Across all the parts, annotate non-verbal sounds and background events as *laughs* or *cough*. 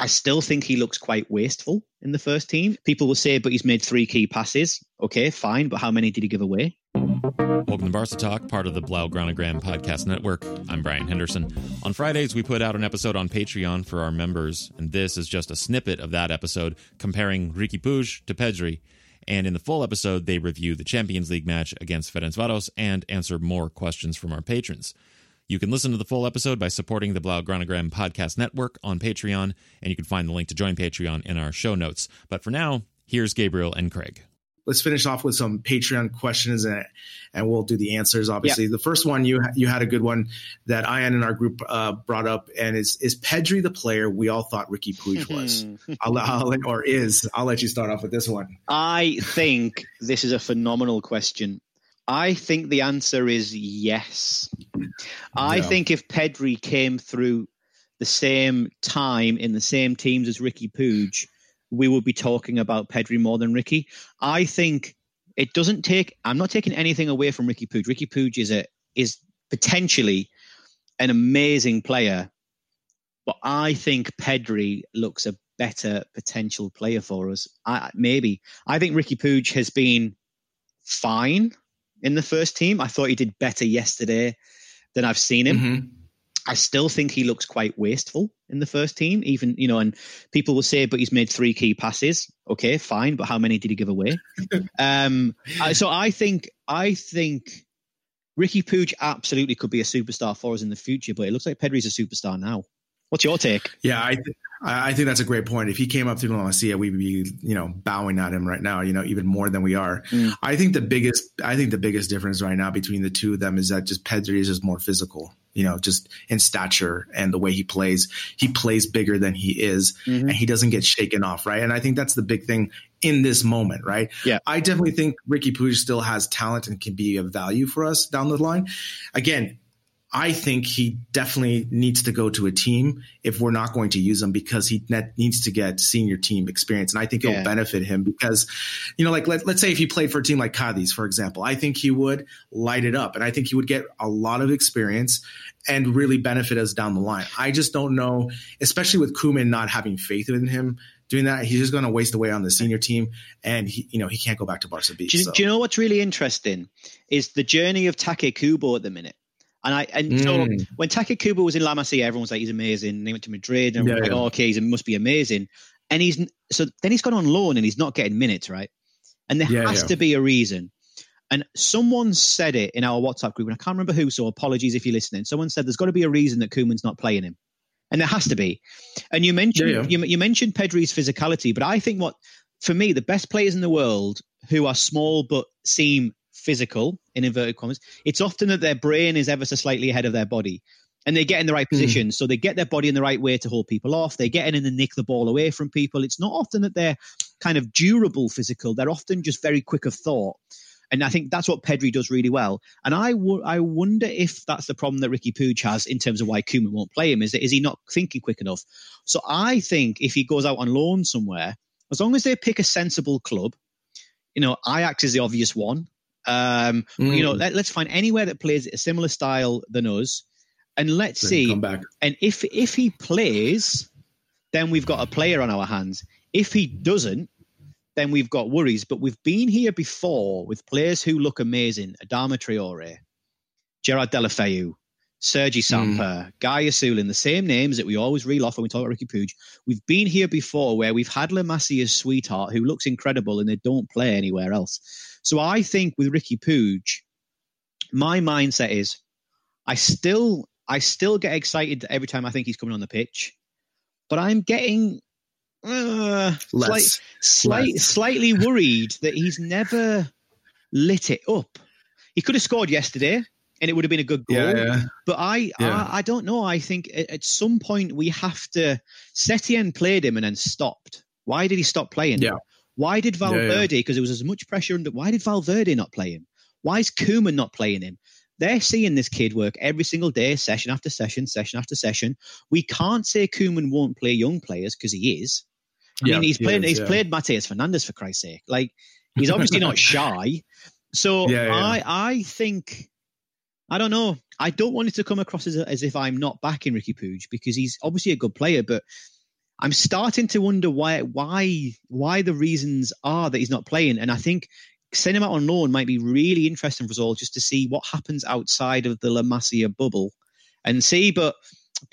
I still think he looks quite wasteful in the first team. People will say, but he's made three key passes. Okay, fine, but how many did he give away? Welcome to Barca Talk, part of the Blaugranagram Podcast Network. I'm Brian Henderson. On Fridays, we put out an episode on Patreon for our members, and this is just a snippet of that episode comparing Riqui Puig to Pedri. And in the full episode, they review the Champions League match against Ferencvaros and answer more questions from our patrons. You can listen to the full episode by supporting the Blaugranagram Podcast Network on Patreon, and you can find the link to join Patreon in our show notes. But for now, here's Gabriel and Craig. Let's finish off with some Patreon questions and and we'll do the answers. Obviously, the first one you you had a good one that Ian in our group uh, brought up, and is is Pedri the player we all thought Riqui Puig was, *laughs* I'll, I'll, or is? I'll let you start off with this one. I think this is a phenomenal question. I think the answer is yes. I think if Pedri came through the same time in the same teams as Riqui Puig, we would be talking about Pedri more than Riqui. I think it doesn't take. I'm not taking anything away from Riqui Puig. Riqui Puig is a is potentially an amazing player, but I think Pedri looks a better potential player for us. I, maybe I think Riqui Puig has been fine in the first team. I thought he did better yesterday than I've seen him. Mm-hmm. I still think he looks quite wasteful in the first team, even, you know, and people will say, but he's made three key passes. Okay, fine. But how many did he give away? *laughs* um, so I think, I think Riqui Puig absolutely could be a superstar for us in the future, but it looks like Pedri's a superstar now. What's your take? Yeah, I, th- I think that's a great point. If he came up through La Masia, we'd be, you know, bowing at him right now, you know, even more than we are. Mm. I think the biggest, I think the biggest difference right now between the two of them is that just Pedri is just more physical, you know, just in stature and the way he plays. He plays bigger than he is mm-hmm. and he doesn't get shaken off, right? And I think that's the big thing in this moment, right? Yeah. I definitely think Riqui Puig still has talent and can be of value for us down the line. Again, I think he definitely needs to go to a team if we're not going to use him because he needs to get senior team experience. And I think it'll benefit him because, you know, like let, us say if he played for a team like Cadiz, for example, I think he would light it up and I think he would get a lot of experience and really benefit us down the line. I just don't know, especially with Koeman not having faith in him doing that. He's just going to waste away on the senior team, and he, you know, he can't go back to Barca B. Do, so. do, you know what's really interesting is the journey of Take Kubo at the minute. And I and mm. so when Take Kubo was in La Masia, everyone was like, he's amazing. And he went to Madrid and yeah, like, yeah. oh, okay, he must be amazing. And he's so then he's gone on loan and he's not getting minutes, right? And there yeah, has to be a reason. And someone said it in our WhatsApp group, and I can't remember who, so apologies if you're listening. Someone said there's got to be a reason that Koeman's not playing him. And there has to be. And you mentioned you, you mentioned Pedri's physicality, but I think what for me, the best players in the world who are small but seem physical in inverted commas, it's often that their brain is ever so slightly ahead of their body. And they get in the right hmm. position. Mm. So they get their body in the right way to hold people off. They get in and nick the ball away from people. It's not often that they're kind of durable physical. They're often just very quick of thought. And I think that's what Pedri does really well. And I, w- I wonder if that's the problem that Riqui Puig has in terms of why Koeman won't play him. Is, that, is he not thinking quick enough? So I think if he goes out on loan somewhere, as long as they pick a sensible club, you know, Ajax is the obvious one. Um, mm. You know, let, us find anywhere that plays a similar style than us, and let's then see. And if if he plays, then we've got a player on our hands. If he doesn't, then we've got worries. But we've been here before with players who look amazing: Adama Traore, Gerard Deulofeu, Sergi hmm. Samper, mm. Guy Asulin, the same names that we always reel off when we talk about Riqui Puig. We've been here before where we've had La Masia's sweetheart who looks incredible and they don't play anywhere else. So I think with Riqui Puig, my mindset is I still I still get excited every time I think he's coming on the pitch, but I'm getting uh, slight, slight, slightly worried that he's never lit it up. He could have scored yesterday and it would have been a good goal. Yeah, yeah. But I, yeah. I, I, don't know. I think at, at, some point we have to. Setien played him and then stopped. Why did he stop playing? Yeah. Why did Valverde? Because there was as much pressure under. Why did Valverde not play him? Why is Koeman not playing him? They're seeing this kid work every single day, session after session, session after session. We can't say Koeman won't play young players because he is. I yeah, mean, he's played. He he's played Matheus Fernandes for Christ's sake. Like he's obviously not *laughs* shy. So I, I think I don't know. I don't want it to come across as, as if I'm not backing Riqui Puig because he's obviously a good player, but I'm starting to wonder why why why the reasons are that he's not playing. And I think sending him out on loan might be really interesting for us all just to see what happens outside of the La Masia bubble and see. But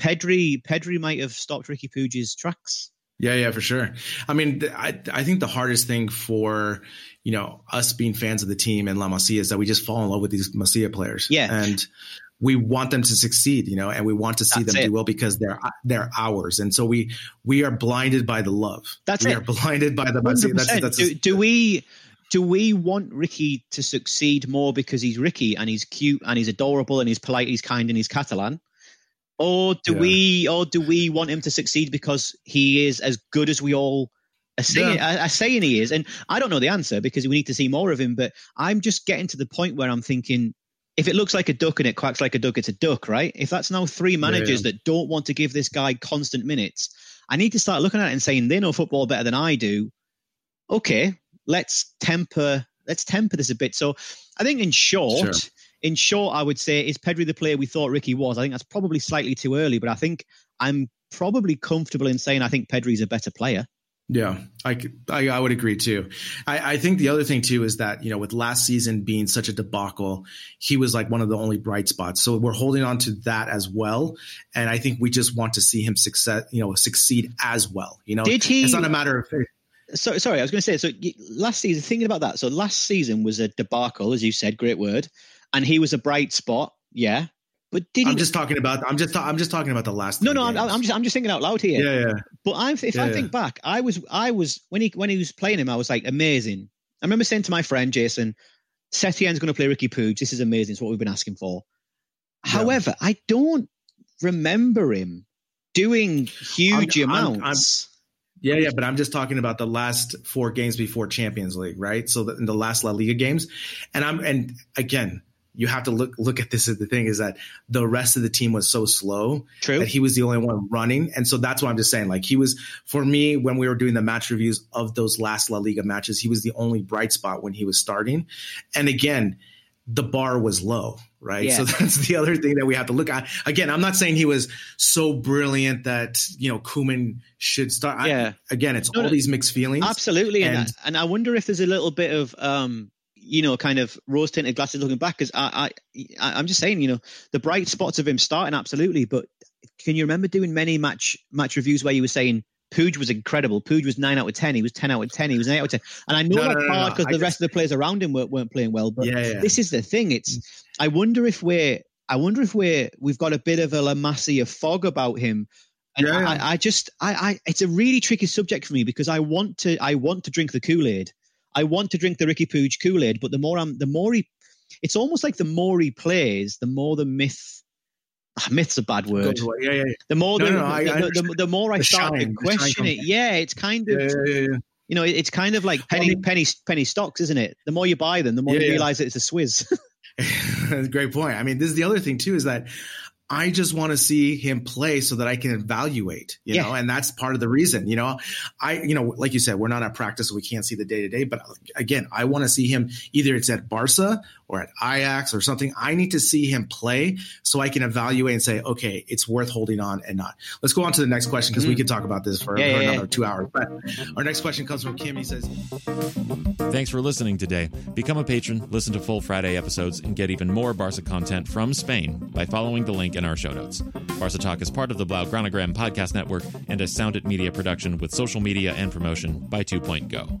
Pedri Pedri might have stopped Riqui Puig's tracks. Yeah, yeah, for sure. I mean, I I think the hardest thing for you know us being fans of the team and La Masia is that we just fall in love with these Masia players. Yeah, and we want them to succeed, you know, and we want to see That's them it. do well because they're they're ours, and so we we are blinded by the love. That's we it. are blinded by the Masia. That's, that's do, do we do we want Riqui to succeed more because he's Riqui and he's cute and he's adorable and he's polite, he's kind and he's Catalan? Or do yeah. we or do we want him to succeed because he is as good as we all are saying, yeah. are saying he is? And I don't know the answer because we need to see more of him. But I'm just getting to the point where I'm thinking, if it looks like a duck and it quacks like a duck, it's a duck, right? If that's now three managers yeah. that don't want to give this guy constant minutes, I need to start looking at it and saying they know football better than I do. Okay, let's temper let's temper this a bit. So I think in short. Sure in short, I would say is Pedri the player we thought Riqui was. I think that's probably slightly too early, but I think I'm probably comfortable in saying I think Pedri's a better player. Yeah, I, I, I would agree too. I, I think the other thing too is that you know with last season being such a debacle, he was like one of the only bright spots. So we're holding on to that as well, and I think we just want to see him success, you know, succeed as well. You know, did he? It's not a matter of. So, sorry, I was going to say. So last season, thinking about that. So last season was a debacle, as you said. Great word and he was a bright spot. Yeah, but did I'm he, just talking about. I'm just. I'm just talking about the last. No, no. I'm, I'm, just. I'm just thinking out loud here. Yeah, yeah. But I'm, if yeah, I think yeah. back, I was. I was when he when he was playing him. I was like amazing. I remember saying to my friend Jason, Setien's going to play Riqui Puig. This is amazing. It's what we've been asking for. Yeah. However, I don't remember him doing huge I'm, amounts. I'm, yeah, yeah, but I'm just talking about the last four games before Champions League, right? So the, in the last La Liga games, and I'm and again, you have to look look at this as the thing is that the rest of the team was so slow True. that he was the only one running. And so that's what I'm just saying. Like he was for me when we were doing the match reviews of those last La Liga matches, he was the only bright spot when he was starting. And again, the bar was low, right? Yeah. So *laughs* that's the other thing that we have to look at. Again, I'm not saying he was so brilliant that, you know, Koeman should start. Yeah. I, again, it's no, all no, these mixed feelings. Absolutely. And, and, I, and I wonder if there's a little bit of, um, you know, kind of rose tinted glasses looking back. Because I, I, I'm just saying, you know, the bright spots of him starting absolutely, but can you remember doing many match match reviews where you were saying Puig was incredible. Puig was nine out of ten. He was ten out of ten. He was eight out of ten. And I know no, that's no, no, hard because the just, rest of the players around him weren't, weren't playing well. But yeah, yeah. this is the thing. It's mm. I wonder if we're I wonder if we're we've got a bit of a La Masia fog about him. And yeah. I, I just I, I it's a really tricky subject for me because I want to I want to drink the Kool Aid. I want to drink the Riqui Puig Kool Aid, but the more I'm, the more he, it's almost like the more he plays, the more the myth. Ah, myth's a bad word. Yeah, yeah, yeah. The more no, the, no, I, the, I the, the, more I start shine, to question it, yeah, it's kind of. Yeah, you know, it's kind of like penny, penny, penny stocks, isn't it? The more you buy them, the more you realize it's a swizz. *laughs* *laughs* Great point. I mean, this is the other thing too, is that I just want to see him play so that I can evaluate, you yeah. know, and that's part of the reason, you know, I, you know, like you said, we're not at practice, so we can't see the day to day, but uh, again, I want to see him either it's at Barca or at Ajax or something. I need to see him play so I can evaluate and say, okay, it's worth holding on and not. Let's go on to the next question because mm-hmm. we could talk about this for, yeah, for yeah, another yeah. two hours. But our next question comes from Kim. He says, Thanks for listening today. Become a patron, listen to full Friday episodes, and get even more Barca content from Spain by following the link in our show notes. Barca Talk is part of the Blaugranagram podcast network and a Soundit Media production with social media and promotion by Two Point Go.